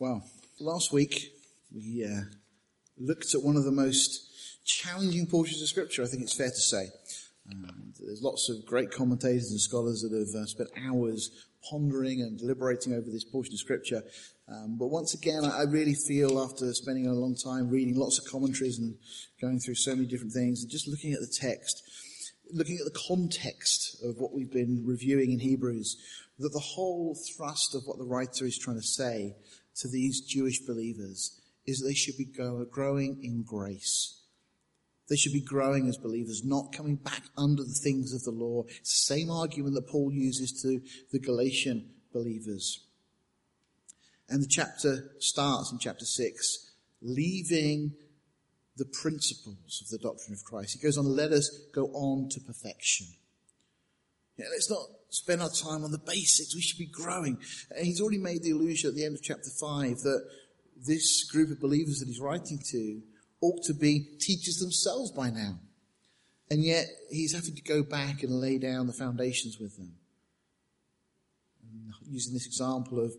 Well, last week we uh, looked at one of the most challenging portions of Scripture, I think it's fair to say. Um, there's lots of great commentators and scholars that have uh, spent hours pondering and deliberating over this portion of Scripture. Um, but once again, I, I really feel after spending a long time reading lots of commentaries and going through so many different things and just looking at the text, looking at the context of what we've been reviewing in Hebrews, that the whole thrust of what the writer is trying to say to these Jewish believers is they should be growing in grace. They should be growing as believers, not coming back under the things of the law. It's the same argument that Paul uses to the Galatian believers. And the chapter starts in chapter 6, leaving the principles of the doctrine of Christ. He goes on, let us go on to perfection. Yeah, let's not spend our time on the basics. We should be growing. And he's already made the allusion at the end of chapter 5 that this group of believers that he's writing to ought to be teachers themselves by now. And yet he's having to go back and lay down the foundations with them. Using this example of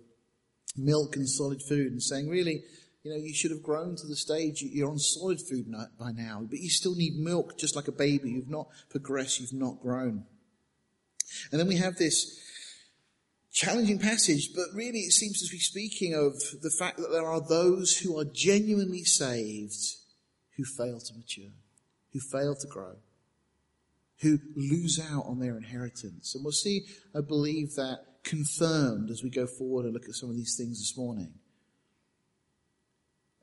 milk and solid food and saying, really, you know, you should have grown to the stage you're on solid food by now, but you still need milk just like a baby. You've not progressed, you've not grown. And then we have this challenging passage, but really it seems to be speaking of the fact that there are those who are genuinely saved who fail to mature, who fail to grow, who lose out on their inheritance. And we'll see, I believe, that confirmed as we go forward and look at some of these things this morning.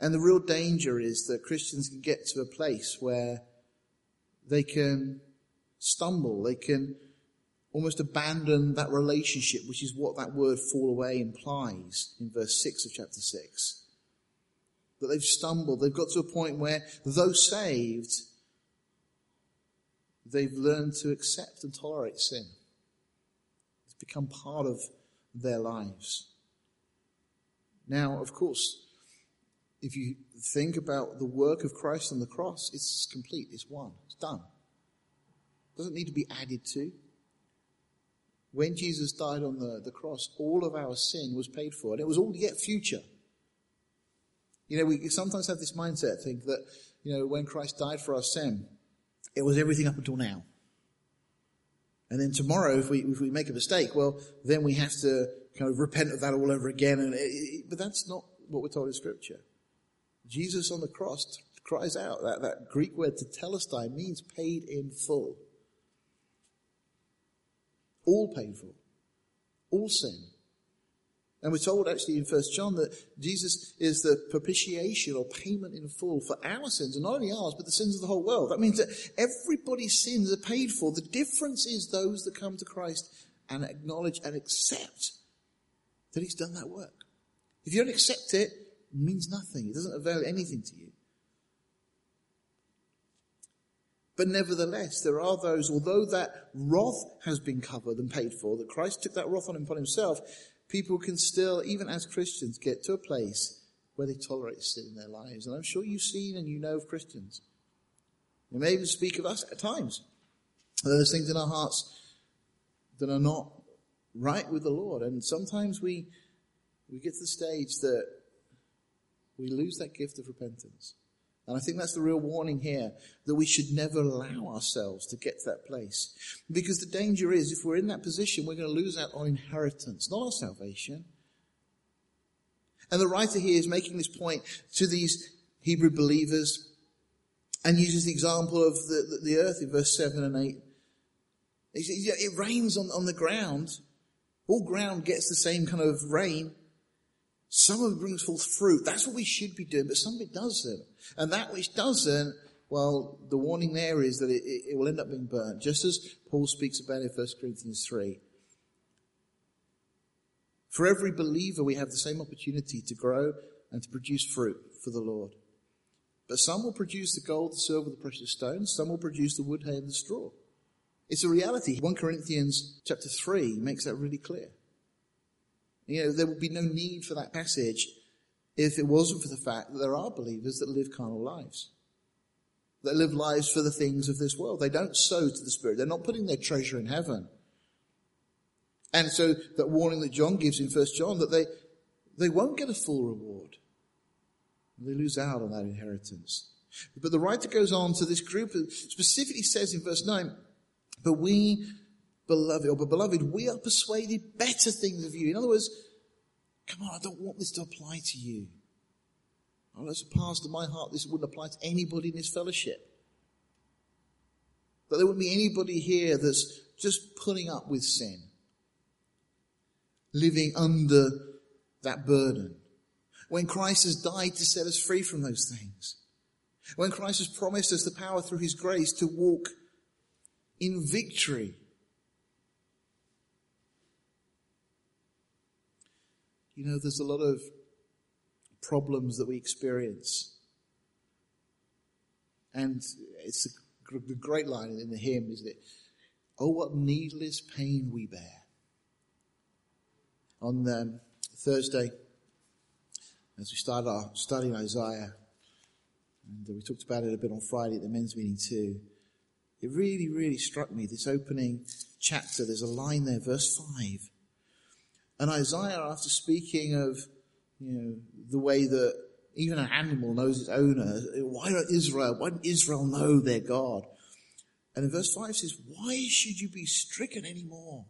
And the real danger is that Christians can get to a place where they can stumble, they can almost abandon that relationship, which is what that word fall away implies in verse 6 of chapter 6. That they've stumbled, they've got to a point where, though saved, they've learned to accept and tolerate sin. It's become part of their lives. Now, of course, if you think about the work of Christ on the cross, it's complete, it's one, it's done. It doesn't need to be added to. When Jesus died on the, the cross, all of our sin was paid for, and it was all yet future. You know, we sometimes have this mindset, think that, you know, when Christ died for our sin, it was everything up until now. And then tomorrow, if we, if we make a mistake, well, then we have to kind of repent of that all over again. And it, but that's not what we're told in Scripture. Jesus on the cross cries out that, that Greek word tetelestai means paid in full all painful, all sin. And we're told actually in First John that Jesus is the propitiation or payment in full for our sins, and not only ours, but the sins of the whole world. That means that everybody's sins are paid for. The difference is those that come to Christ and acknowledge and accept that He's done that work. If you don't accept it, it means nothing. It doesn't avail anything to you. But nevertheless, there are those, although that wrath has been covered and paid for, that Christ took that wrath on upon himself, people can still, even as Christians, get to a place where they tolerate sin in their lives. And I'm sure you've seen and you know of Christians. You may even speak of us at times. There's things in our hearts that are not right with the Lord. And sometimes we, we get to the stage that we lose that gift of repentance. And I think that's the real warning here, that we should never allow ourselves to get to that place. Because the danger is, if we're in that position, we're going to lose out on inheritance, not our salvation. And the writer here is making this point to these Hebrew believers and uses the example of the, the, earth in verse 7 and 8. It rains on, on the ground. All ground gets the same kind of rain. Some of it brings forth fruit. That's what we should be doing, but some of it doesn't. And that which doesn't, well, the warning there is that it, it, will end up being burnt, just as Paul speaks about in 1 Corinthians 3. For every believer, we have the same opportunity to grow and to produce fruit for the Lord. But some will produce the gold, the silver, the precious stones. Some will produce the wood, hay, and the straw. It's a reality. 1 Corinthians chapter 3 makes that really clear. You know, there would be no need for that passage if it wasn't for the fact that there are believers that live carnal lives. That live lives for the things of this world. They don't sow to the Spirit. They're not putting their treasure in heaven. And so that warning that John gives in First John that they, they won't get a full reward. They lose out on that inheritance. But the writer goes on to this group, specifically says in verse 9, but we, beloved, or beloved, we are persuaded better things of you. In other words, come on, I don't want this to apply to you. Oh, as a pastor, my heart, this wouldn't apply to anybody in this fellowship. That there wouldn't be anybody here that's just putting up with sin, living under that burden. When Christ has died to set us free from those things. When Christ has promised us the power through his grace to walk in victory. You know, there's a lot of problems that we experience. And it's a great line in the hymn, is it? Oh, what needless pain we bear. On um, Thursday, as we started our study in Isaiah, and we talked about it a bit on Friday at the men's meeting too, it really, really struck me, this opening chapter, there's a line there, verse 5. And Isaiah, after speaking of you know, the way that even an animal knows its owner. Why don't Israel, why don't Israel know their God? And in verse 5 says, why should you be stricken anymore?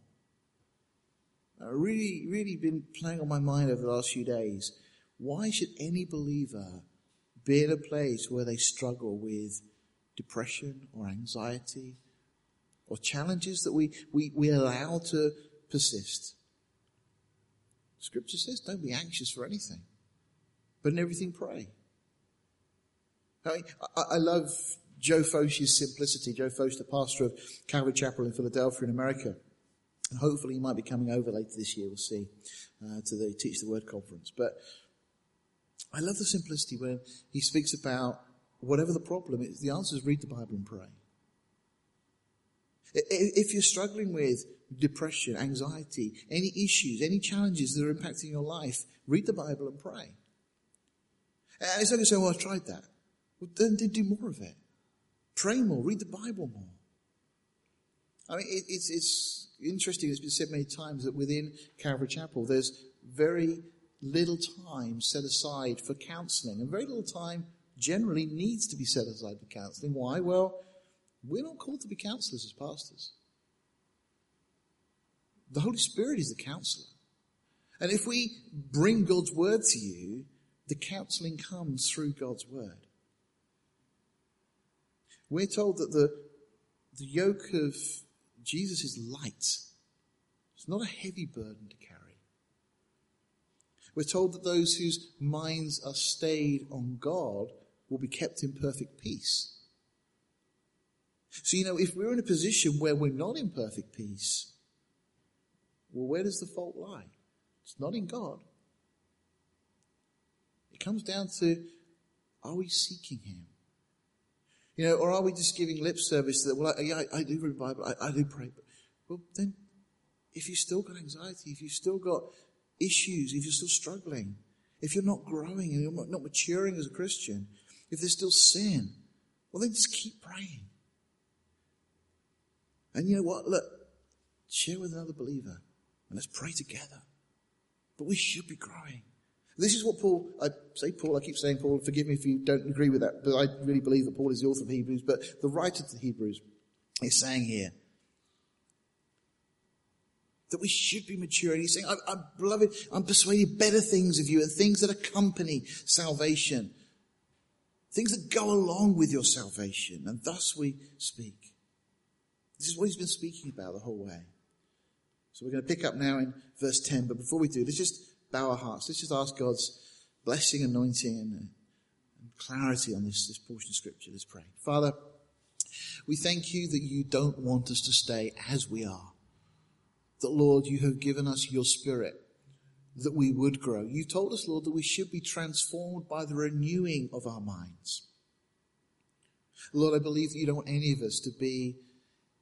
I've really, really been playing on my mind over the last few days. Why should any believer be in a place where they struggle with depression or anxiety or challenges that we, we, we allow to persist? Scripture says, don't be anxious for anything, but in everything pray. I, mean, I, I love Joe Focht's simplicity. Joe Focht, the pastor of Calvary Chapel in Philadelphia in America. And hopefully he might be coming over later this year, we'll see, uh, to the Teach the Word conference. But I love the simplicity when he speaks about whatever the problem is, the answer is read the Bible and pray. If you're struggling with depression, anxiety, any issues, any challenges that are impacting your life, read the Bible and pray. And it's only say, well, oh, I've tried that. Well, then, then do more of it. Pray more, read the Bible more. I mean, it, it's, it's interesting, it's been said many times that within Calvary Chapel, there's very little time set aside for counseling, and very little time generally needs to be set aside for counseling. Why? Well, we're not called to be counselors as pastors. The Holy Spirit is the counselor. And if we bring God's word to you, the counseling comes through God's word. We're told that the, the yoke of Jesus is light. It's not a heavy burden to carry. We're told that those whose minds are stayed on God will be kept in perfect peace. So, you know, if we're in a position where we're not in perfect peace, well, where does the fault lie? It's not in God. It comes down to are we seeking Him? You know, or are we just giving lip service that? Well, I, yeah, I, I do read the Bible, I, I do pray. But, well, then, if you've still got anxiety, if you've still got issues, if you're still struggling, if you're not growing and you're not maturing as a Christian, if there's still sin, well, then just keep praying. And you know what? Look, share with another believer and let's pray together. But we should be growing. This is what Paul, I say Paul, I keep saying Paul, forgive me if you don't agree with that, but I really believe that Paul is the author of Hebrews, but the writer to the Hebrews is saying here that we should be mature. And he's saying, I, am beloved, I'm persuaded better things of you and things that accompany salvation. Things that go along with your salvation. And thus we speak. This is what he's been speaking about the whole way. So we're going to pick up now in verse 10. But before we do, let's just bow our hearts. Let's just ask God's blessing, anointing, and, and clarity on this, this portion of scripture. Let's pray. Father, we thank you that you don't want us to stay as we are. That, Lord, you have given us your spirit that we would grow. You told us, Lord, that we should be transformed by the renewing of our minds. Lord, I believe that you don't want any of us to be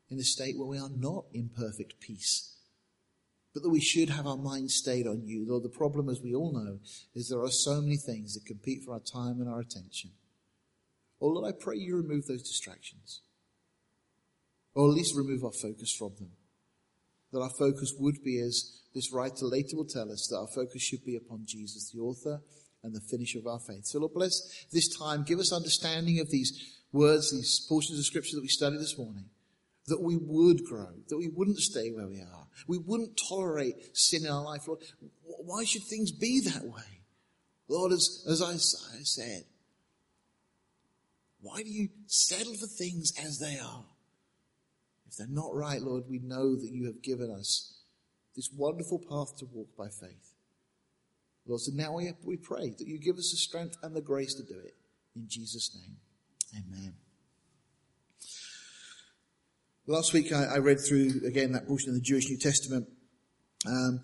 in a state where we are not in perfect peace but that we should have our minds stayed on you. Though the problem, as we all know, is there are so many things that compete for our time and our attention. Oh Lord, I pray you remove those distractions. Or at least remove our focus from them. that our focus would be, as this writer later will tell us, that our focus should be upon Jesus, the author and the finisher of our faith. So Lord bless this time. Give us understanding of these words, these portions of scripture that we studied this morning. That we would grow, that we wouldn't stay where we are. We wouldn't tolerate sin in our life, Lord. Why should things be that way? Lord, as, as I said, why do you settle for things as they are? If they're not right, Lord, we know that you have given us this wonderful path to walk by faith. Lord, so now we, we pray that you give us the strength and the grace to do it. In Jesus' name, amen. Last week I, I read through again that portion of the Jewish New Testament. Um,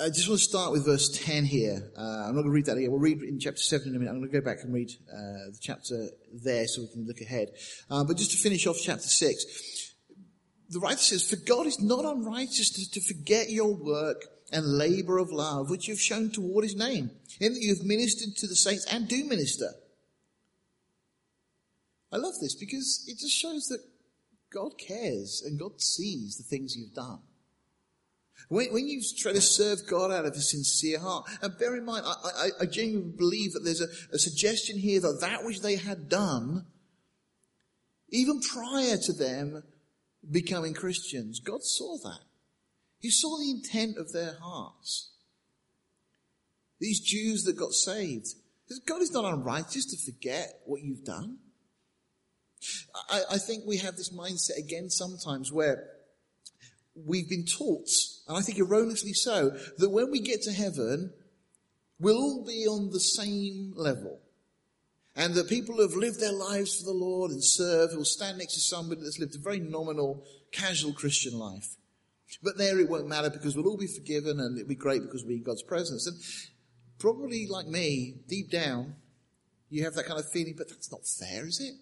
I just want to start with verse 10 here. Uh, I'm not going to read that again. We'll read in chapter 7 in a minute. I'm going to go back and read uh, the chapter there so we can look ahead. Uh, but just to finish off chapter 6, the writer says, For God is not unrighteous to, to forget your work and labor of love which you've shown toward his name, in that you've ministered to the saints and do minister. I love this because it just shows that God cares and God sees the things you've done. When, when you try to serve God out of a sincere heart, and bear in mind, I, I, I genuinely believe that there's a, a suggestion here that that which they had done, even prior to them becoming Christians, God saw that. He saw the intent of their hearts. These Jews that got saved. God is not unrighteous to forget what you've done. I, I think we have this mindset again sometimes where we've been taught, and I think erroneously so, that when we get to heaven, we'll all be on the same level. And that people who have lived their lives for the Lord and served will stand next to somebody that's lived a very nominal, casual Christian life. But there it won't matter because we'll all be forgiven and it'll be great because we're in God's presence. And probably like me, deep down, you have that kind of feeling, but that's not fair, is it?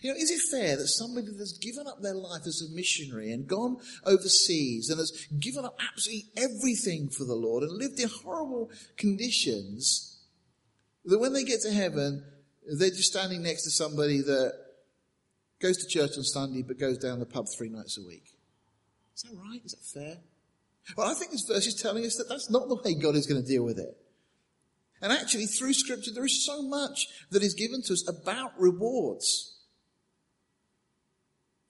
You know, is it fair that somebody that's given up their life as a missionary and gone overseas and has given up absolutely everything for the Lord and lived in horrible conditions, that when they get to heaven, they're just standing next to somebody that goes to church on Sunday but goes down the pub three nights a week? Is that right? Is that fair? Well, I think this verse is telling us that that's not the way God is going to deal with it. And actually, through scripture, there is so much that is given to us about rewards.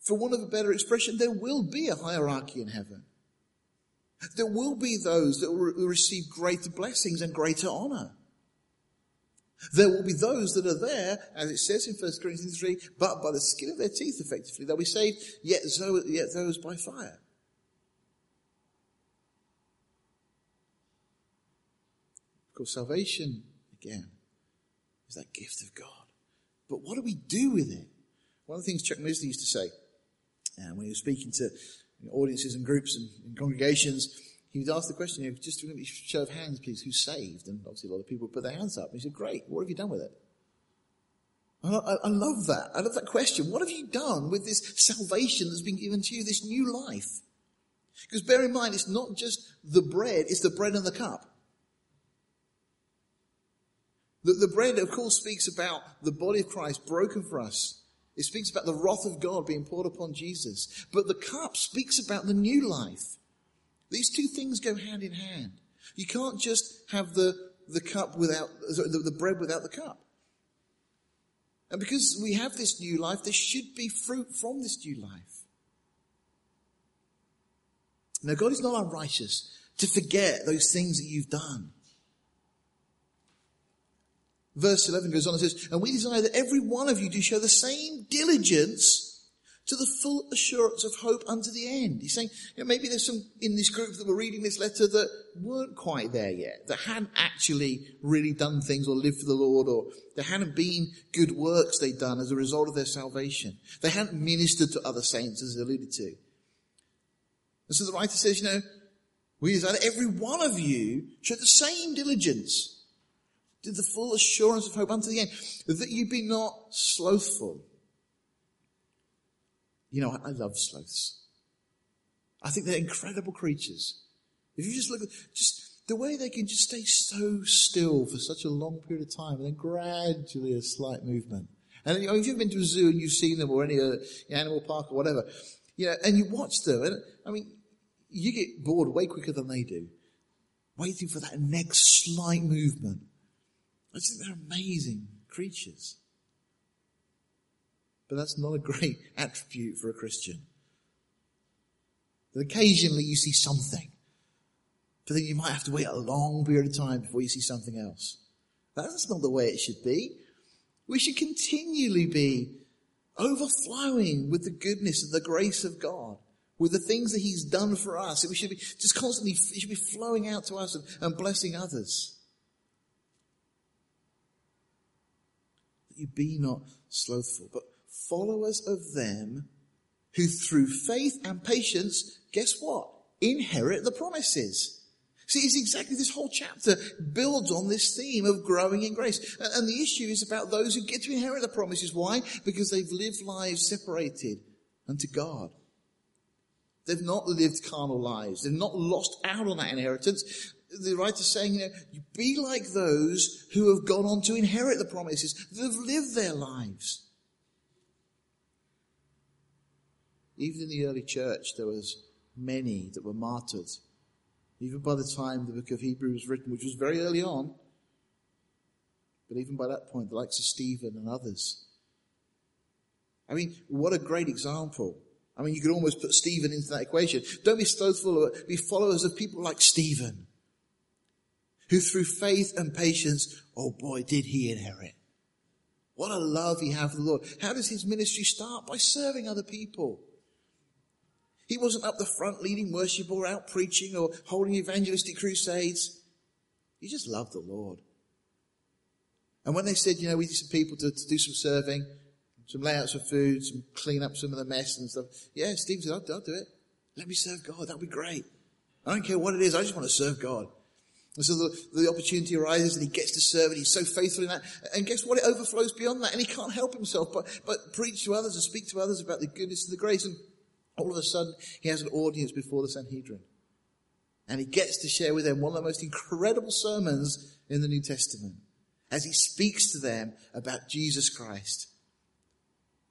For want of a better expression, there will be a hierarchy in heaven. There will be those that will receive greater blessings and greater honor. There will be those that are there, as it says in 1 Corinthians 3, but by the skin of their teeth, effectively. They'll be saved, yet, yet those by fire. Of course, salvation, again, is that gift of God. But what do we do with it? One of the things Chuck Missler used to say, and when he was speaking to you know, audiences and groups and, and, congregations, he would ask the question, you know, just a show of hands, please, who's saved? And obviously a lot of people put their hands up. And he said, great, what have you done with it? I, I, I love that. I love that question. What have you done with this salvation that's been given to you, this new life? Because bear in mind, it's not just the bread, it's the bread and the cup. The, the bread, of course, speaks about the body of Christ broken for us. It speaks about the wrath of God being poured upon Jesus. But the cup speaks about the new life. These two things go hand in hand. You can't just have the, the cup without, the, the bread without the cup. And because we have this new life, there should be fruit from this new life. Now, God is not unrighteous to forget those things that you've done. Verse 11 goes on and says, And we desire that every one of you do show the same diligence to the full assurance of hope unto the end. He's saying, you know, maybe there's some in this group that were reading this letter that weren't quite there yet, that hadn't actually really done things or lived for the Lord, or there hadn't been good works they'd done as a result of their salvation. They hadn't ministered to other saints, as alluded to. And so the writer says, you know, we desire that every one of you show the same diligence to the full assurance of hope unto the end, that you be not slothful. You know, I, love sloths. I think they're incredible creatures. If you just look at just the way they can just stay so still for such a long period of time and then gradually a slight movement. And you know, if you've been to a zoo and you've seen them or any animal park or whatever, you know, and you watch them, and I mean, you get bored way quicker than they do, waiting for that next slight movement. I think they're amazing creatures. But that's not a great attribute for a Christian. That occasionally you see something, but then you might have to wait a long period of time before you see something else. That's not the way it should be. We should continually be overflowing with the goodness and the grace of God, with the things that He's done for us. We should be just constantly, it should be flowing out to us and, and blessing others. That you be not slothful, but followers of them who through faith and patience, guess what? Inherit the promises. See, it's exactly this whole chapter builds on this theme of growing in grace. And the issue is about those who get to inherit the promises. Why? Because they've lived lives separated unto God. They've not lived carnal lives. They've not lost out on that inheritance. The writer's saying, you know, be like those who have gone on to inherit the promises, that have lived their lives. Even in the early church, there was many that were martyred even by the time the book of Hebrews was written, which was very early on. But even by that point, the likes of Stephen and others. I mean, what a great example. I mean, you could almost put Stephen into that equation. Don't be slothful be followers of people like Stephen, who through faith and patience, oh boy, did he inherit. What a love he had for the Lord. How does his ministry start? By serving other people. He wasn't up the front leading worship or out preaching or holding evangelistic crusades. He just loved the Lord. And when they said, you know, we need some people to, to do some serving, some layouts of food, some clean up some of the mess and stuff. Yeah, Steve said, I'll, I'll do it. Let me serve God. That'll be great. I don't care what it is. I just want to serve God. And so the, the opportunity arises and he gets to serve and he's so faithful in that. And guess what? It overflows beyond that and he can't help himself but, but preach to others and speak to others about the goodness and the grace. And all of a sudden, he has an audience before the Sanhedrin. And he gets to share with them one of the most incredible sermons in the New Testament as he speaks to them about Jesus Christ.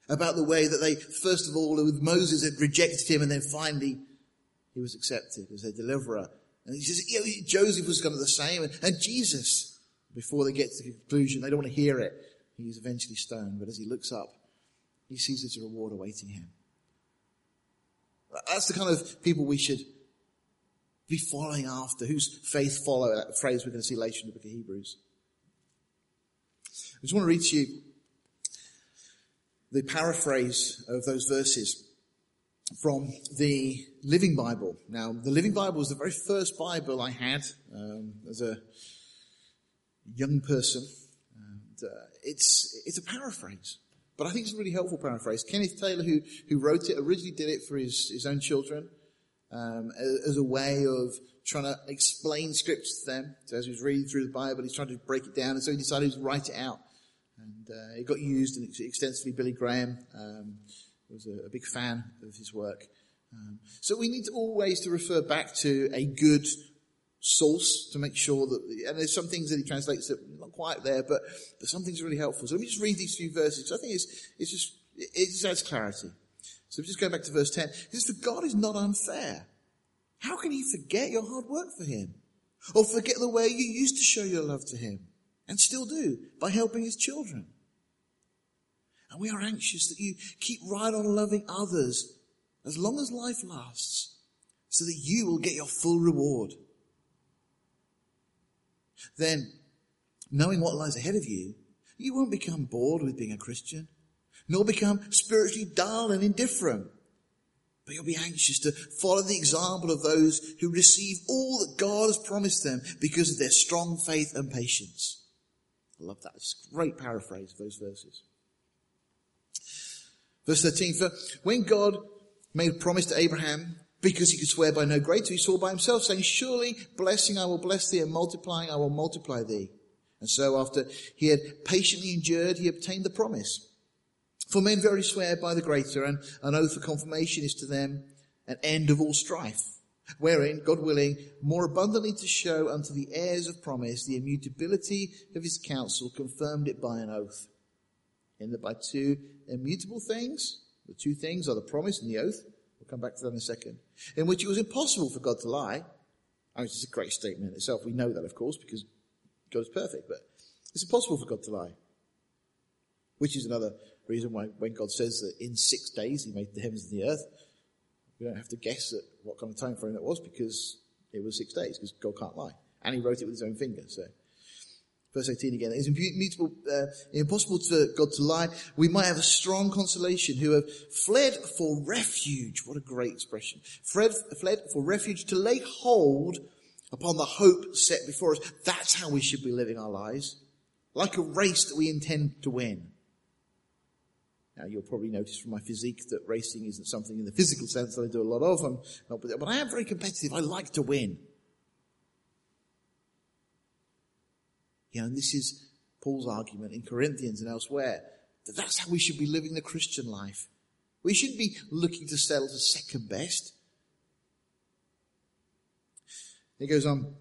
About the way that they, first of all, with Moses had rejected him and then finally he was accepted as their deliverer. And he says, you know, Joseph was kind of the same. And, and Jesus, before they get to the conclusion, they don't want to hear it. He's eventually stoned. But as he looks up, he sees there's a reward awaiting him. That's the kind of people we should be following after, whose faith follow, that phrase we're going to see later in the book of Hebrews. I just want to read to you the paraphrase of those verses from the Living Bible. Now, the Living Bible was the very first Bible I had um, as a young person. And, uh, it's, it's a paraphrase. But I think it's a really helpful paraphrase. Kenneth Taylor, who, who wrote it, originally did it for his, his own children um, as, a way of trying to explain scripts to them. So as he was reading through the Bible, he's trying to break it down, and so he decided to write it out. And uh, it got used extensively. Billy Graham um, was a, a, big fan of his work. Um, so we need to always to refer back to a good source to make sure that, and there's some things that he translates that not quite there, but, but some things are really helpful. So let me just read these few verses. I think it's, it's just, it just adds clarity. So just go back to verse 10. It says, for God is not unfair. How can he forget your hard work for him? Or forget the way you used to show your love to him and still do by helping his children? And we are anxious that you keep right on loving others as long as life lasts so that you will get your full reward then knowing what lies ahead of you, you won't become bored with being a Christian, nor become spiritually dull and indifferent. But you'll be anxious to follow the example of those who receive all that God has promised them because of their strong faith and patience. I love that. It's a great paraphrase of those verses. Verse 13, for when God made a promise to Abraham because he could swear by no greater, he swore by himself, saying, Surely blessing I will bless thee, and multiplying I will multiply thee. And so after he had patiently endured, he obtained the promise. For men verily swear by the greater, and an oath of confirmation is to them an end of all strife, wherein, God willing, more abundantly to show unto the heirs of promise the immutability of his counsel, confirmed it by an oath. In that by two immutable things, the two things are the promise and the oath, We'll come back to that in a second. In which it was impossible for God to lie. I mean, it's a great statement in itself. We know that, of course, because God is perfect, but it's impossible for God to lie. Which is another reason why when God says that in six days he made the heavens and the earth, we don't have to guess at what kind of time frame that was because it was six days, because God can't lie. And he wrote it with his own finger, so. Verse 18 again. It's immutable, uh, impossible for God to lie. We might have a strong consolation who have fled for refuge. What a great expression. Fled, fled for refuge to lay hold upon the hope set before us. That's how we should be living our lives. Like a race that we intend to win. Now you'll probably notice from my physique that racing isn't something in the physical sense that I do a lot of. I'm not, but I am very competitive. I like to win. You know, and this is Paul's argument in Corinthians and elsewhere that that's how we should be living the Christian life. We shouldn't be looking to settle for second best. He goes on,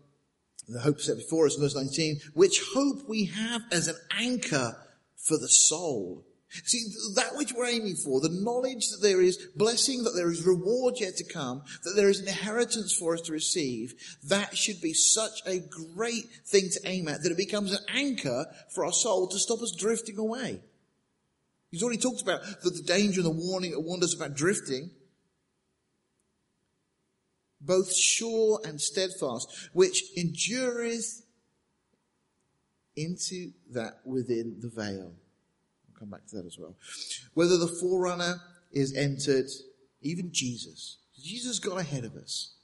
the hope set before us, in verse 19, which hope we have as an anchor for the soul. See, that which we're aiming for, the knowledge that there is blessing, that there is reward yet to come, that there is an inheritance for us to receive, that should be such a great thing to aim at that it becomes an anchor for our soul to stop us drifting away. He's already talked about the, the danger and the warning, that warned us about drifting. Both sure and steadfast, which endureth into that within the veil come back to that as well. Whether the forerunner is entered, even Jesus. Jesus got ahead of us.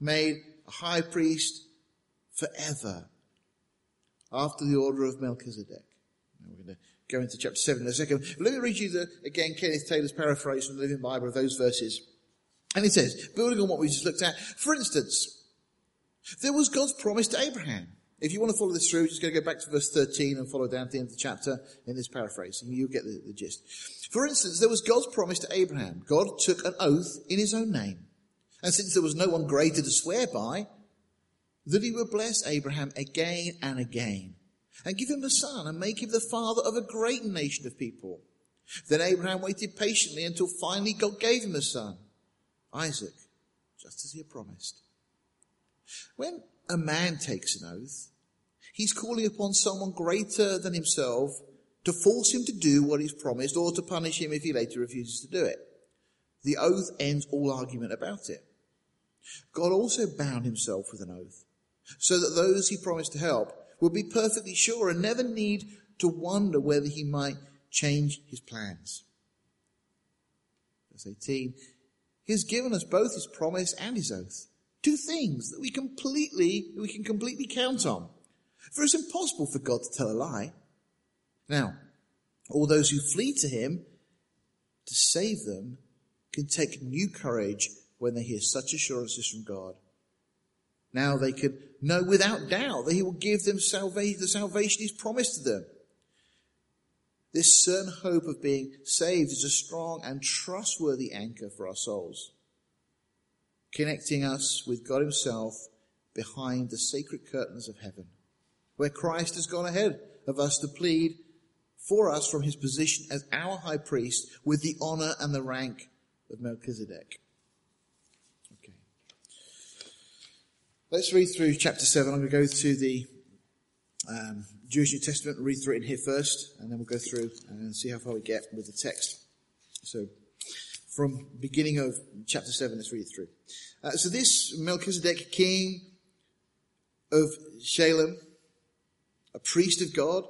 Made a high priest forever after the order of Melchizedek. Now we're going to go into chapter 7 in a second. But let me read you the, again, Kenneth Taylor's paraphrase from the Living Bible of those verses. And it says, building on what we just looked at, for instance, there was God's promise to Abraham. If you want to follow this through, just going to go back to verse 13 and follow down to the end of the chapter in this paraphrase, and you'll get the, the gist. For instance, there was God's promise to Abraham. God took an oath in his own name. And since there was no one greater to swear by, that he would bless Abraham again and again, and give him a son, and make him the father of a great nation of people. Then Abraham waited patiently until finally God gave him a son, Isaac, just as he had promised. When a man takes an oath, he's calling upon someone greater than himself to force him to do what he's promised or to punish him if he later refuses to do it. The oath ends all argument about it. God also bound himself with an oath so that those he promised to help would be perfectly sure and never need to wonder whether he might change his plans. Verse 18, he has given us both his promise and his oath. Two things that we completely, we can completely count on. For it's impossible for God to tell a lie. Now, all those who flee to him to save them can take new courage when they hear such assurances from God. Now they can know without doubt that he will give them salvation, the salvation he's promised to them. This certain hope of being saved is a strong and trustworthy anchor for our souls connecting us with God Himself behind the sacred curtains of heaven, where Christ has gone ahead of us to plead for us from His position as our high priest with the honor and the rank of Melchizedek. Okay. Let's read through chapter 7. I'm going to go to the um, Jewish New Testament read through it in here first, and then we'll go through and see how far we get with the text. So, from beginning of chapter 7, let's read through. Uh, so this Melchizedek, king of Shalem, a priest of God,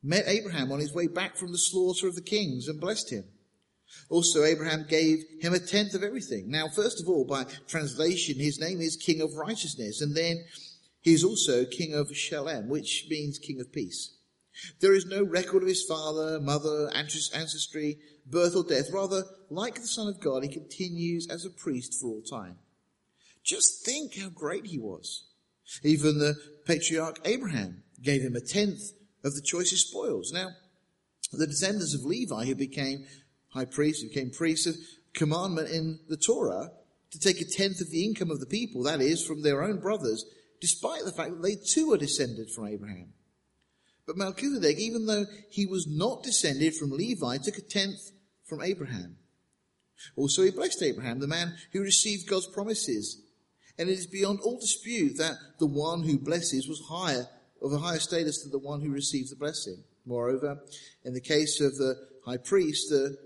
met Abraham on his way back from the slaughter of the kings and blessed him. Also, Abraham gave him a tenth of everything. Now, first of all, by translation, his name is King of Righteousness, and then he is also King of Shalem, which means King of Peace. There is no record of his father, mother, ancestry, birth, or death. Rather, like the Son of God, he continues as a priest for all time. Just think how great he was. Even the patriarch Abraham gave him a tenth of the choicest spoils. Now, the descendants of Levi who became high priests, who became priests, of commandment in the Torah to take a tenth of the income of the people, that is, from their own brothers, despite the fact that they too are descended from Abraham. But Melchizedek, even though he was not descended from Levi, took a tenth from Abraham. Also, he blessed Abraham, the man who received God's promises. And it is beyond all dispute that the one who blesses was higher, of a higher status than the one who receives the blessing. Moreover, in the case of the high priest, the,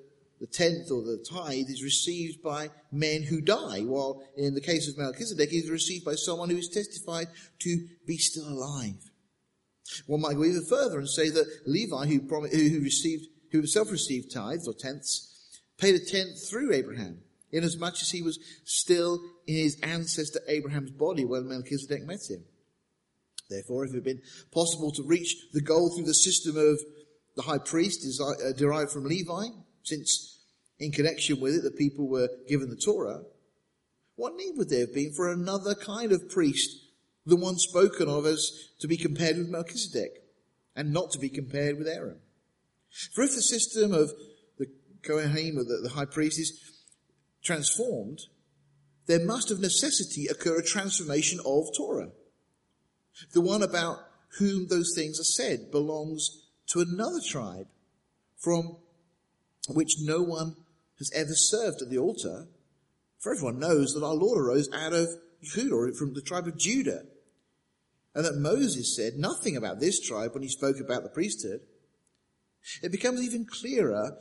the tenth or the tithe is received by men who die, while in the case of Melchizedek, it is received by someone who is testified to be still alive. One might go even further and say that Levi, who, prom- who received, who himself received tithes or tenths, paid a tenth through Abraham, inasmuch as he was still in his ancestor Abraham's body when Melchizedek met him. Therefore, if it had been possible to reach the goal through the system of the high priest uh, derived from Levi, since in connection with it the people were given the Torah, what need would there have been for another kind of priest, the one spoken of as to be compared with Melchizedek, and not to be compared with Aaron? For if the system of the Kohanim, the, the high priest, is transformed, there must of necessity occur a transformation of Torah. The one about whom those things are said belongs to another tribe from which no one has ever served at the altar. For everyone knows that our Lord arose out of Judah, from the tribe of Judah. And that Moses said nothing about this tribe when he spoke about the priesthood. It becomes even clearer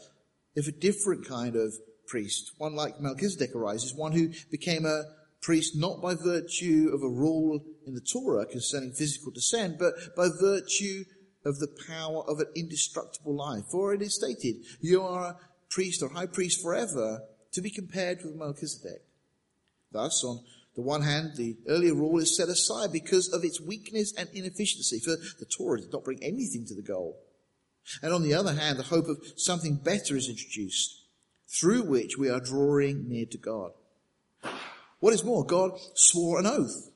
if a different kind of priest, one like Melchizedek arises, one who became a priest not by virtue of a rule in the Torah concerning physical descent, but by virtue of the power of an indestructible life. For it is stated, you are a priest or high priest forever to be compared with Melchizedek. Thus, on the one hand, the earlier rule is set aside because of its weakness and inefficiency, for the Torah did not bring anything to the goal. And on the other hand, the hope of something better is introduced, through which we are drawing near to God. What is more, God swore an oath,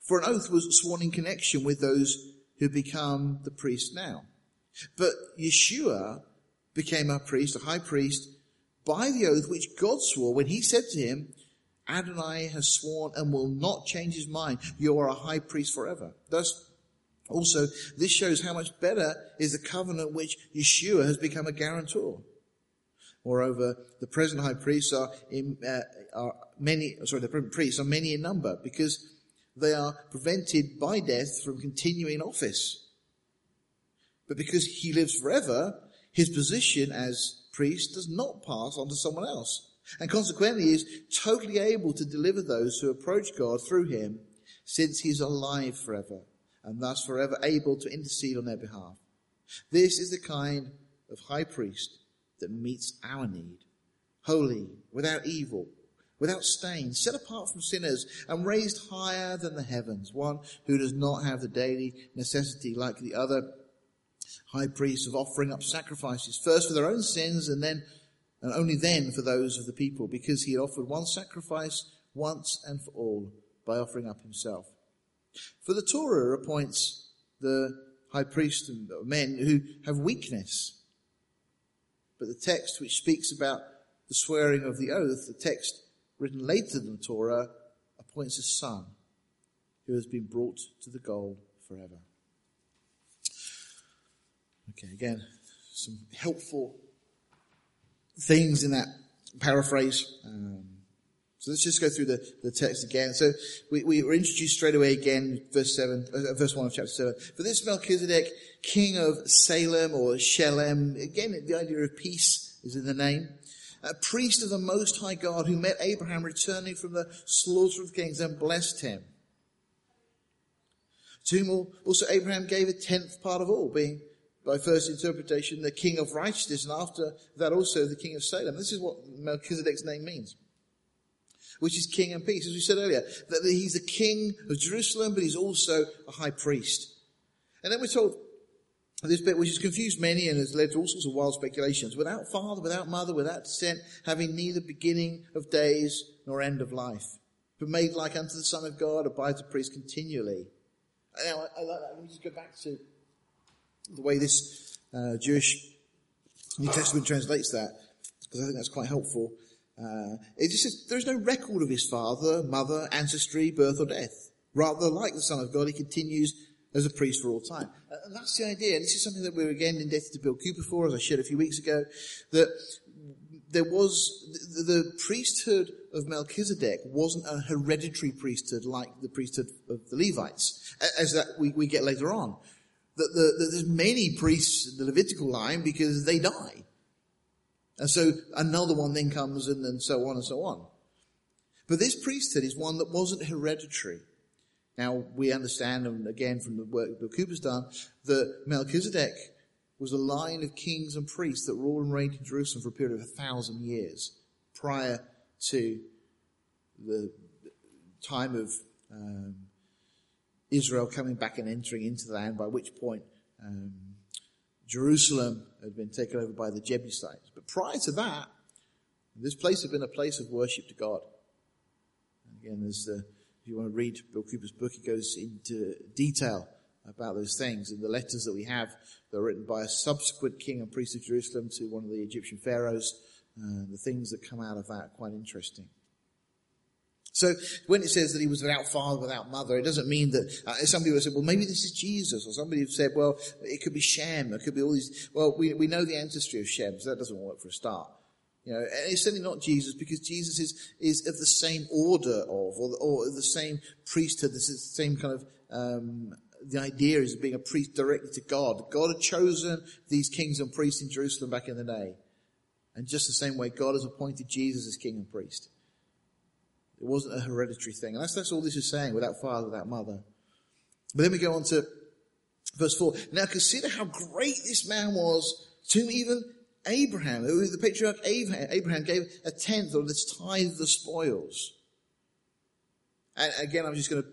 for an oath was sworn in connection with those who become the priest now. But Yeshua became a priest, a high priest, by the oath which God swore when he said to him, Adonai has sworn and will not change his mind. You are a high priest forever. Thus, also, this shows how much better is the covenant which Yeshua has become a guarantor. Moreover, the present high priests are, in, uh, are many, sorry, the present priests are many in number because they are prevented by death from continuing office. But because he lives forever, his position as priest does not pass on to someone else. And consequently is totally able to deliver those who approach God through him since he is alive forever and thus forever able to intercede on their behalf. This is the kind of high priest that meets our need. Holy, without evil, without stain, set apart from sinners, and raised higher than the heavens, one who does not have the daily necessity like the other high priests of offering up sacrifices, first for their own sins and then, and only then for those of the people, because he offered one sacrifice once and for all by offering up himself. For the Torah appoints the high priest and men who have weakness. But the text which speaks about the swearing of the oath, the text written later than the Torah, appoints a son who has been brought to the goal forever. Okay, again, some helpful things in that paraphrase. Um, so let's just go through the, the text again. So we, we were introduced straight away again, verse 7, uh, verse 1 of chapter 7. For this Melchizedek, king of Salem or Shalem, again, the idea of peace is in the name. A priest of the Most High God who met Abraham returning from the slaughter of kings and blessed him. To whom also Abraham gave a tenth part of all, being by first interpretation the king of righteousness and after that also the king of Salem. This is what Melchizedek's name means which is king and peace. As we said earlier, that he's the king of Jerusalem, but he's also a high priest. And then we're told this bit which has confused many and has led to all sorts of wild speculations. Without father, without mother, without descent, having neither beginning of days nor end of life, but made like unto the Son of God, abides a priest continually. Now, I, I like that. Let me just go back to the way this uh, Jewish New Testament translates that, because I think that's quite helpful. Uh, it just says there's no record of his father, mother, ancestry, birth or death. Rather, like the Son of God, he continues as a priest for all time. Uh, and that's the idea. And this is something that we are again indebted to Bill Cooper for, as I shared a few weeks ago, that there was the, the, priesthood of Melchizedek wasn't a hereditary priesthood like the priesthood of the Levites, as that we, we get later on. That the, there's many priests in the Levitical line because they die. And so another one then comes and then so on and so on. But this priesthood is one that wasn't hereditary. Now we understand, and again from the work Bill Cooper's done, that Melchizedek was a line of kings and priests that ruled and reigned in Jerusalem for a period of a thousand years prior to the time of um, Israel coming back and entering into the land, by which point um, Jerusalem had been taken over by the Jebusites. But prior to that, this place had been a place of worship to God. And again, there's the, if you want to read Bill Cooper's book, he goes into detail about those things. And the letters that we have, that are written by a subsequent king and priest of Jerusalem to one of the Egyptian pharaohs, uh, the things that come out of that are quite interesting. So when it says that he was without father, without mother, it doesn't mean that uh, some people have said, well, maybe this is Jesus, or somebody have said, well, it could be Shem, it could be all these. Well, we, we know the ancestry of Shem, so that doesn't work for a start. You know, and it's certainly not Jesus because Jesus is, is of the same order of, or, or the same priesthood, this is the same kind of, um, the idea is being a priest directly to God. God had chosen these kings and priests in Jerusalem back in the day. And just the same way, God has appointed Jesus as king and priest. It wasn't a hereditary thing. And that's, that's all this is saying, without father, without mother. But then we go on to verse 4. Now consider how great this man was to even Abraham. Who the patriarch Abraham gave a tenth of the tithe of the spoils. And again, I'm just going to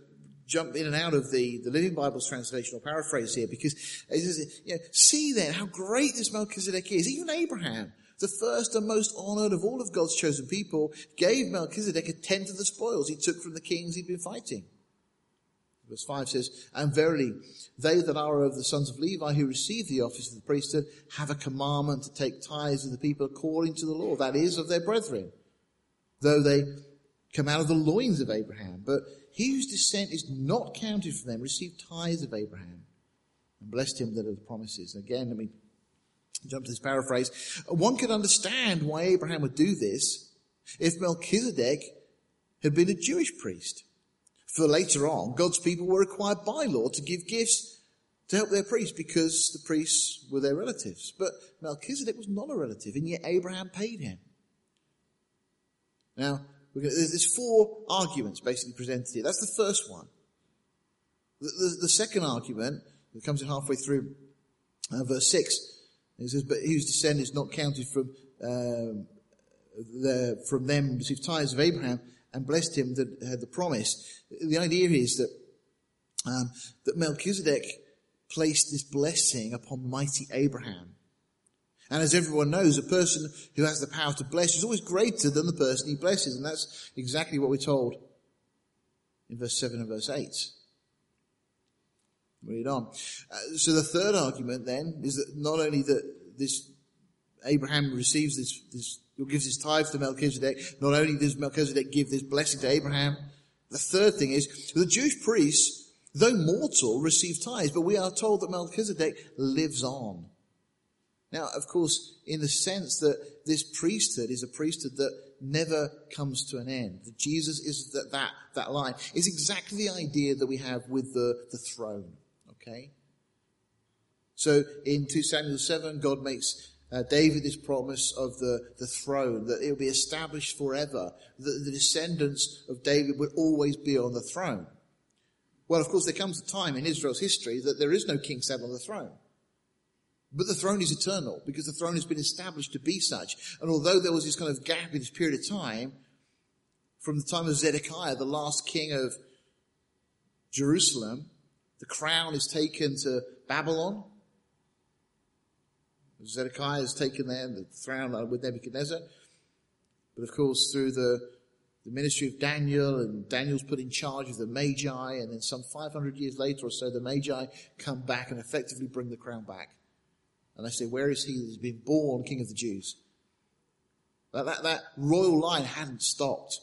jump in and out of the, the Living Bible's translation or paraphrase here because it says, you know, see then how great this Melchizedek is. Even Abraham, the first and most honored of all of God's chosen people, gave Melchizedek a tenth of the spoils he took from the kings he'd been fighting. Verse 5 says, And verily, they that are of the sons of Levi who receive the office of the priesthood have a commandment to take tithes of the people according to the law, that is, of their brethren, though they come out of the loins of Abraham. But he whose descent is not counted for them received tithes of Abraham and blessed him that are the promises. Again, let me jump to this paraphrase. One could understand why Abraham would do this if Melchizedek had been a Jewish priest. For later on, God's people were required by law to give gifts to help their priests because the priests were their relatives. But Melchizedek was not a relative, and yet Abraham paid him. Now, there's four arguments basically presented here. That's the first one. The, the, the second argument that comes in halfway through uh, verse 6, it says, But whose descent is not counted from, um, the, from them received tithes of Abraham and blessed him that had the promise. The idea is that, um, that Melchizedek placed this blessing upon mighty Abraham. And as everyone knows, a person who has the power to bless is always greater than the person he blesses. And that's exactly what we're told in verse 7 and verse 8. Read on. Uh, so the third argument then is that not only that this Abraham receives this, this, gives his tithe to Melchizedek, not only does Melchizedek give this blessing to Abraham, the third thing is the Jewish priests, though mortal, receive tithes, but we are told that Melchizedek lives on. Now, of course, in the sense that this priesthood is a priesthood that never comes to an end. That Jesus is that, that, that line. Is exactly the idea that we have with the, the throne. Okay? So in 2 Samuel 7, God makes uh, David this promise of the, the throne, that it will be established forever, that the descendants of David would always be on the throne. Well, of course, there comes a time in Israel's history that there is no king sat on the throne. But the throne is eternal because the throne has been established to be such. And although there was this kind of gap in this period of time, from the time of Zedekiah, the last king of Jerusalem, the crown is taken to Babylon. Zedekiah is taken there, the throne with Nebuchadnezzar. But of course, through the, the ministry of Daniel, and Daniel's put in charge of the Magi, and then some 500 years later or so, the Magi come back and effectively bring the crown back. And they say, where is he that has been born king of the Jews? That, that, that royal line hadn't stopped.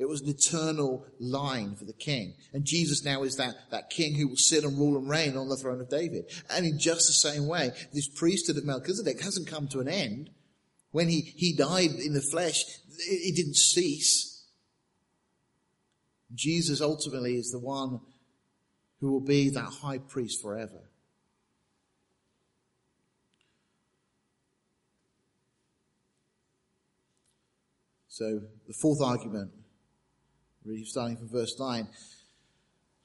It was an eternal line for the king. And Jesus now is that, that king who will sit and rule and reign on the throne of David. And in just the same way, this priesthood of Melchizedek hasn't come to an end. When he, he died in the flesh, it, it didn't cease. Jesus ultimately is the one who will be that high priest forever. So the fourth argument, starting from verse 9, I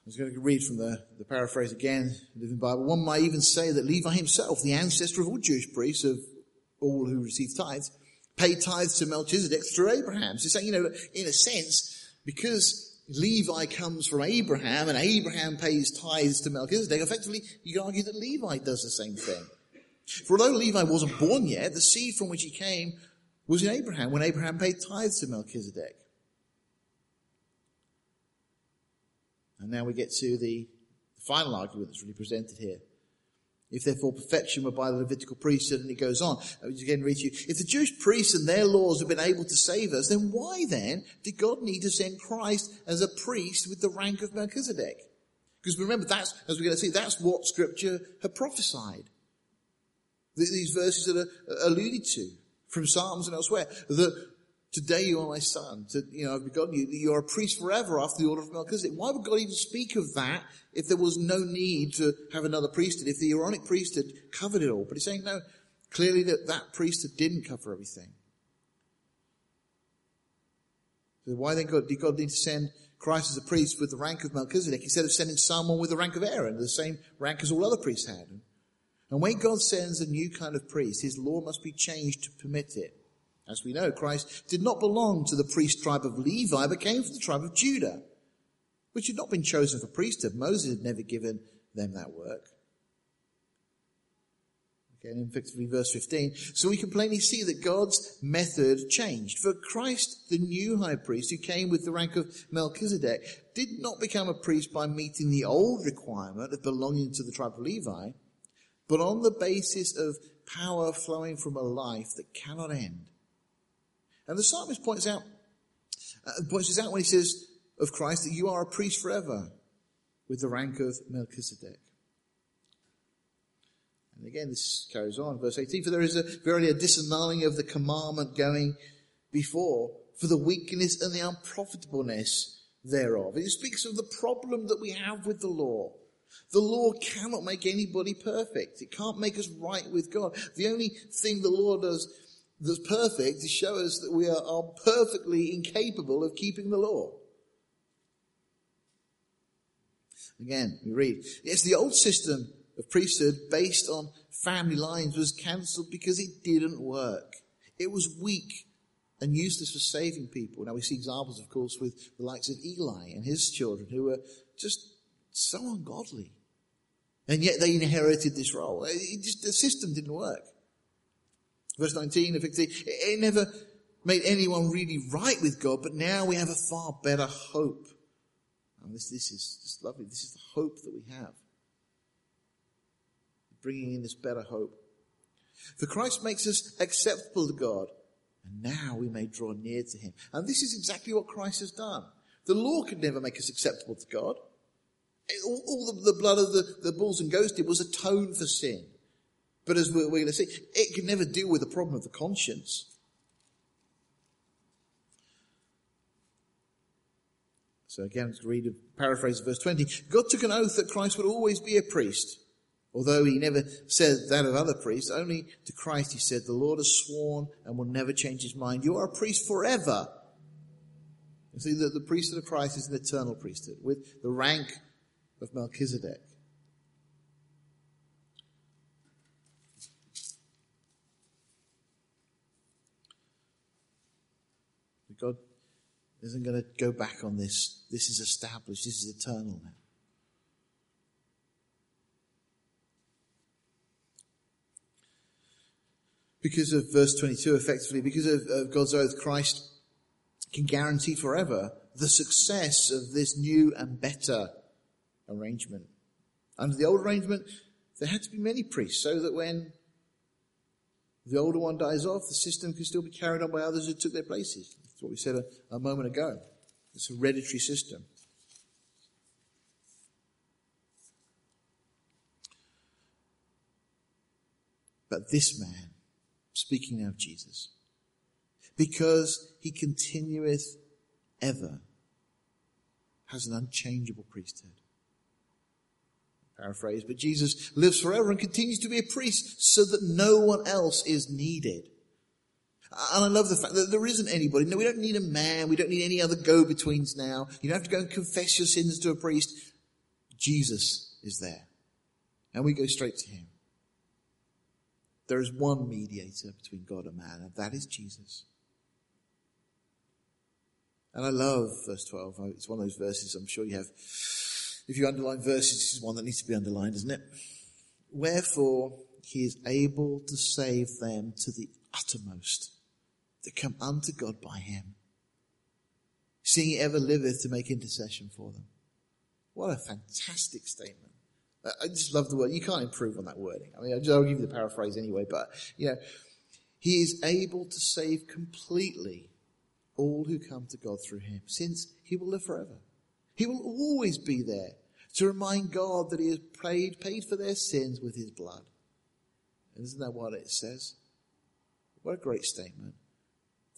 was going to read from the, the paraphrase again, Living Bible. One might even say that Levi himself, the ancestor of all Jewish priests, of all who received tithes, paid tithes to Melchizedek through Abraham. So saying, you know, in a sense, because Levi comes from Abraham and Abraham pays tithes to Melchizedek, effectively you could argue that Levi does the same thing. For although Levi wasn't born yet, the seed from which he came was in Abraham when Abraham paid tithes to Melchizedek. And now we get to the final argument that's really presented here. If therefore perfection were by the Levitical priesthood, and it goes on. I was again read to you. If the Jewish priests and their laws have been able to save us, then why then did God need to send Christ as a priest with the rank of Melchizedek? Because remember, that's, as we're going to see, that's what scripture had prophesied. These verses that are alluded to from Psalms and elsewhere, that today you are my son, to, you know, I've begotten you, you are a priest forever after the order of Melchizedek. Why would God even speak of that if there was no need to have another priesthood, if the Aaronic priesthood covered it all? But he's saying no, clearly that that priesthood didn't cover everything. So why then God, did God need to send Christ as a priest with the rank of Melchizedek instead of sending someone with the rank of Aaron, the same rank as all other priests had? And when God sends a new kind of priest, his law must be changed to permit it. As we know, Christ did not belong to the priest tribe of Levi, but came from the tribe of Judah, which had not been chosen for priesthood. Moses had never given them that work. Again, effectively verse 15. So we can plainly see that God's method changed. For Christ, the new high priest who came with the rank of Melchizedek, did not become a priest by meeting the old requirement of belonging to the tribe of Levi, but on the basis of power flowing from a life that cannot end. And the psalmist points out, uh, points this out when he says of Christ that you are a priest forever with the rank of Melchizedek. And again, this carries on, verse 18, for there is a verily a disannulling of the commandment going before for the weakness and the unprofitableness thereof. It speaks of the problem that we have with the law. The law cannot make anybody perfect. It can't make us right with God. The only thing the law does that's perfect to show us that we are, perfectly incapable of keeping the law. Again, we read, yes, the old system of priesthood based on family lines was cancelled because it didn't work. It was weak and useless for saving people. Now we see examples, of course, with the likes of Eli and his children who were just so ungodly. And yet they inherited this role. Just, the system didn't work. Verse 19 effectively, it never made anyone really right with God, but now we have a far better hope. And this, this is just lovely. This is the hope that we have. Bringing in this better hope. For Christ makes us acceptable to God, and now we may draw near to Him. And this is exactly what Christ has done. The law could never make us acceptable to God. All, all the, the, blood of the, the bulls and goats did was atone for sin. But as we're, going to see, it can never deal with the problem of the conscience. So again, let's read a paraphrase of verse 20. God took an oath that Christ would always be a priest. Although he never said that of other priests, only to Christ he said, the Lord has sworn and will never change his mind. You are a priest forever. You see that the priesthood of Christ is an eternal priesthood with the rank of Melchizedek. God isn't going to go back on this. This is established. This is eternal now. Because of verse 22, effectively, because of, of God's oath, Christ can guarantee forever the success of this new and better arrangement. Under the old arrangement, there had to be many priests so that when the older one dies off, the system can still be carried on by others who took their places. That's what we said a, a moment ago. It's a hereditary system. But this man, speaking now of Jesus, because he continueth ever, has an unchangeable priesthood. Paraphrase, but Jesus lives forever and continues to be a priest so that no one else is needed. And I love the fact that there isn't anybody. No, we don't need a man. We don't need any other go-betweens now. You don't have to go and confess your sins to a priest. Jesus is there. And we go straight to him. There is one mediator between God and man, and that is Jesus. And I love verse 12. It's one of those verses I'm sure you have. If you underline verses, this is one that needs to be underlined, isn't it? Wherefore he is able to save them to the uttermost that come unto God by him, seeing he ever liveth to make intercession for them. What a fantastic statement. I just love the word. You can't improve on that wording. I mean, I'll give you the paraphrase anyway, but, you know, he is able to save completely all who come to God through him, since he will live forever. He will always be there to remind God that he has paid, paid for their sins with his blood. Isn't that what it says? What a great statement.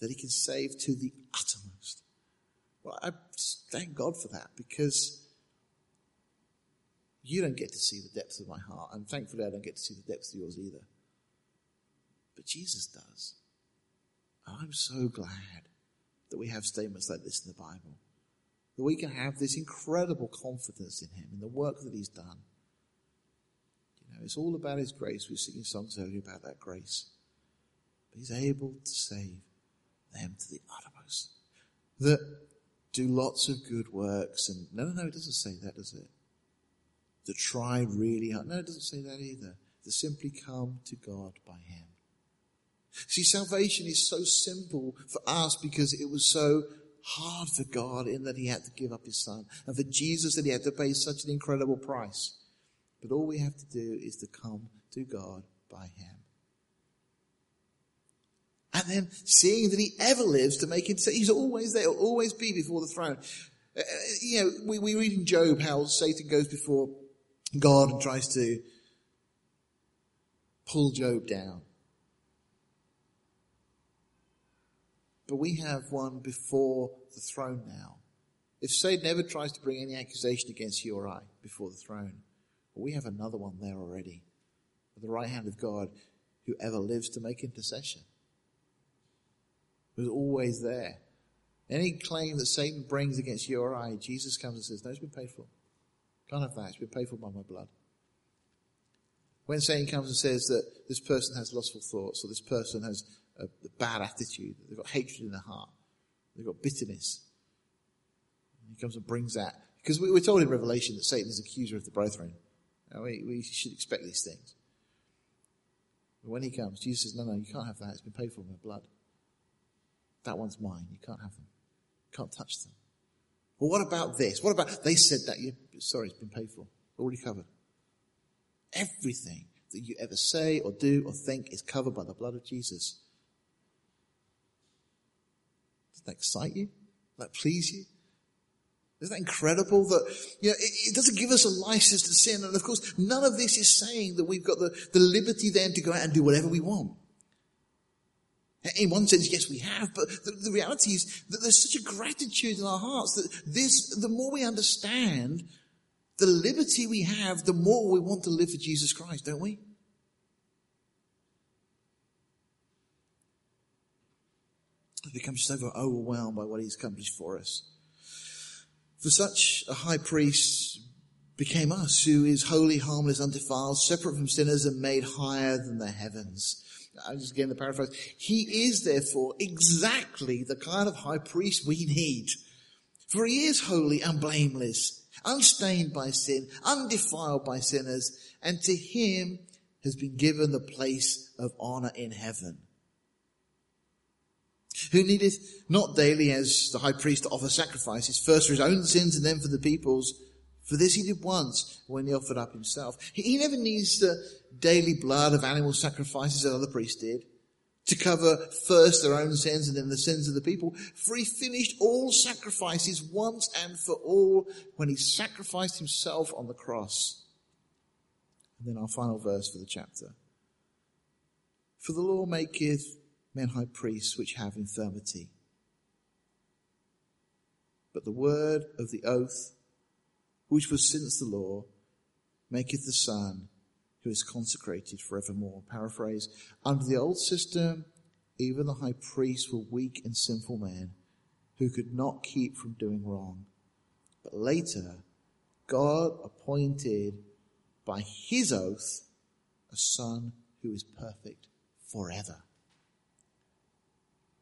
That he can save to the uttermost. Well, I thank God for that because you don't get to see the depths of my heart, and thankfully I don't get to see the depths of yours either. But Jesus does. And I'm so glad that we have statements like this in the Bible. That we can have this incredible confidence in Him, in the work that He's done. You know, it's all about His grace. We were singing songs earlier about that grace. But He's able to save them to the uttermost. That do lots of good works and no, no, no, it doesn't say that, does it? to try really hard. No, it doesn't say that either. To simply come to God by Him. See, salvation is so simple for us because it was so hard for God in that He had to give up His Son, and for Jesus that He had to pay such an incredible price. But all we have to do is to come to God by Him. And then seeing that He ever lives to make Him, He's always there, He'll always be before the throne. Uh, you know, we, we read in Job how Satan goes before God and tries to pull Job down. But we have one before the throne now. If Satan ever tries to bring any accusation against you or I before the throne, well, we have another one there already. At the right hand of God, who ever lives to make intercession. Who's always there. Any claim that Satan brings against you or I, Jesus comes and says, No, it's been paid for. Can't have that. It's been paid for by my blood. When Satan comes and says that this person has lustful thoughts or this person has a, bad attitude, they've got hatred in their heart, they've got bitterness, he comes and brings that. Because we, are told in Revelation that Satan is accuser of the brethren. We, we should expect these things. But when he comes, Jesus says, no, no, you can't have that. It's been paid for by my blood. That one's mine. You can't have them. You can't touch them. Well, what about this? What about, they said that, you, sorry, it's been paid for. Already covered. Everything that you ever say or do or think is covered by the blood of Jesus. Does that excite you? Does that please you? Isn't that incredible that, you know, it, it, doesn't give us a license to sin. And of course, none of this is saying that we've got the, the liberty then to go out and do whatever we want. In one sense, yes, we have, but the, the, reality is that there's such a gratitude in our hearts that this, the more we understand the liberty we have, the more we want to live for Jesus Christ, don't we? We become so overwhelmed by what he's accomplished for us. For such a high priest became us, who is holy, harmless, undefiled, separate from sinners and made higher than the heavens I'm just getting the paraphrase. He is therefore exactly the kind of high priest we need. For he is holy and blameless, unstained by sin, undefiled by sinners, and to him has been given the place of honor in heaven. Who needeth not daily as the high priest to offer sacrifices, first for his own sins and then for the people's, for this he did once when he offered up himself. He never needs the daily blood of animal sacrifices that other priests did to cover first their own sins and then the sins of the people. For he finished all sacrifices once and for all when he sacrificed himself on the cross. And then our final verse for the chapter. For the law maketh men high priests which have infirmity. But the word of the oath, which was since the law, maketh the Son who is consecrated forevermore. Paraphrase, under the old system, even the high priests were weak and sinful men who could not keep from doing wrong. But later, God appointed by his oath a son who is perfect forever.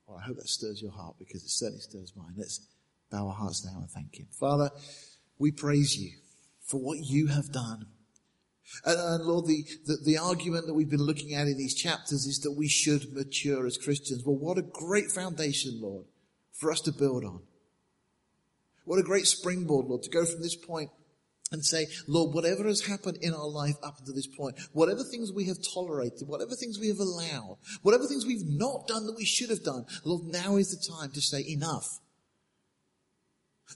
Well, I hope that stirs your heart because it certainly stirs mine. Let's bow our hearts now and thank Him. Father, we praise you for what you have done. And, and Lord, the, the, the, argument that we've been looking at in these chapters is that we should mature as Christians. Well, what a great foundation, Lord, for us to build on. What a great springboard, Lord, to go from this point and say, Lord, whatever has happened in our life up until this point, whatever things we have tolerated, whatever things we have allowed, whatever things we've not done that we should have done, Lord, now is the time to say enough.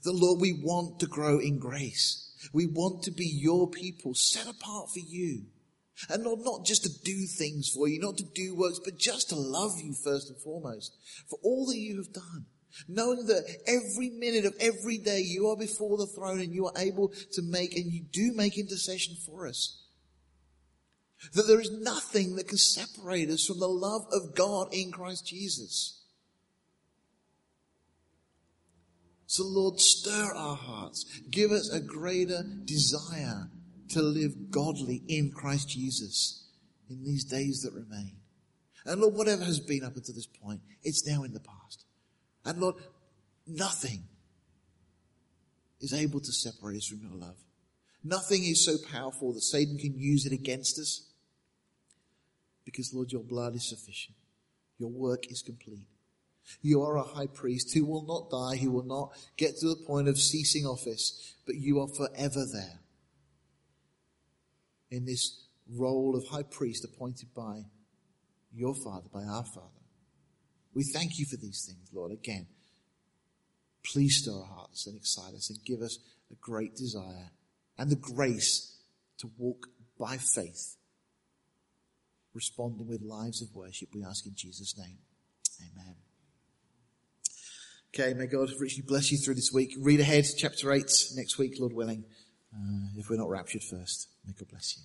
The Lord, we want to grow in grace. We want to be your people set apart for you. And Lord, not just to do things for you, not to do works, but just to love you first and foremost for all that you have done. Knowing that every minute of every day you are before the throne and you are able to make, and you do make intercession for us. That there is nothing that can separate us from the love of God in Christ Jesus. So Lord, stir our hearts. Give us a greater desire to live godly in Christ Jesus in these days that remain. And Lord, whatever has been up until this point, it's now in the past. And Lord, nothing is able to separate us from your love. Nothing is so powerful that Satan can use it against us. Because Lord, your blood is sufficient. Your work is complete. You are a high priest who will not die, who will not get to the point of ceasing office, but you are forever there in this role of high priest appointed by your Father, by our Father. We thank you for these things, Lord. Again, please stir our hearts and excite us and give us a great desire and the grace to walk by faith, responding with lives of worship. We ask in Jesus' name. Amen. Okay, may God richly bless you through this week. Read ahead, chapter 8, next week, Lord willing, uh, if we're not raptured first. May God bless you.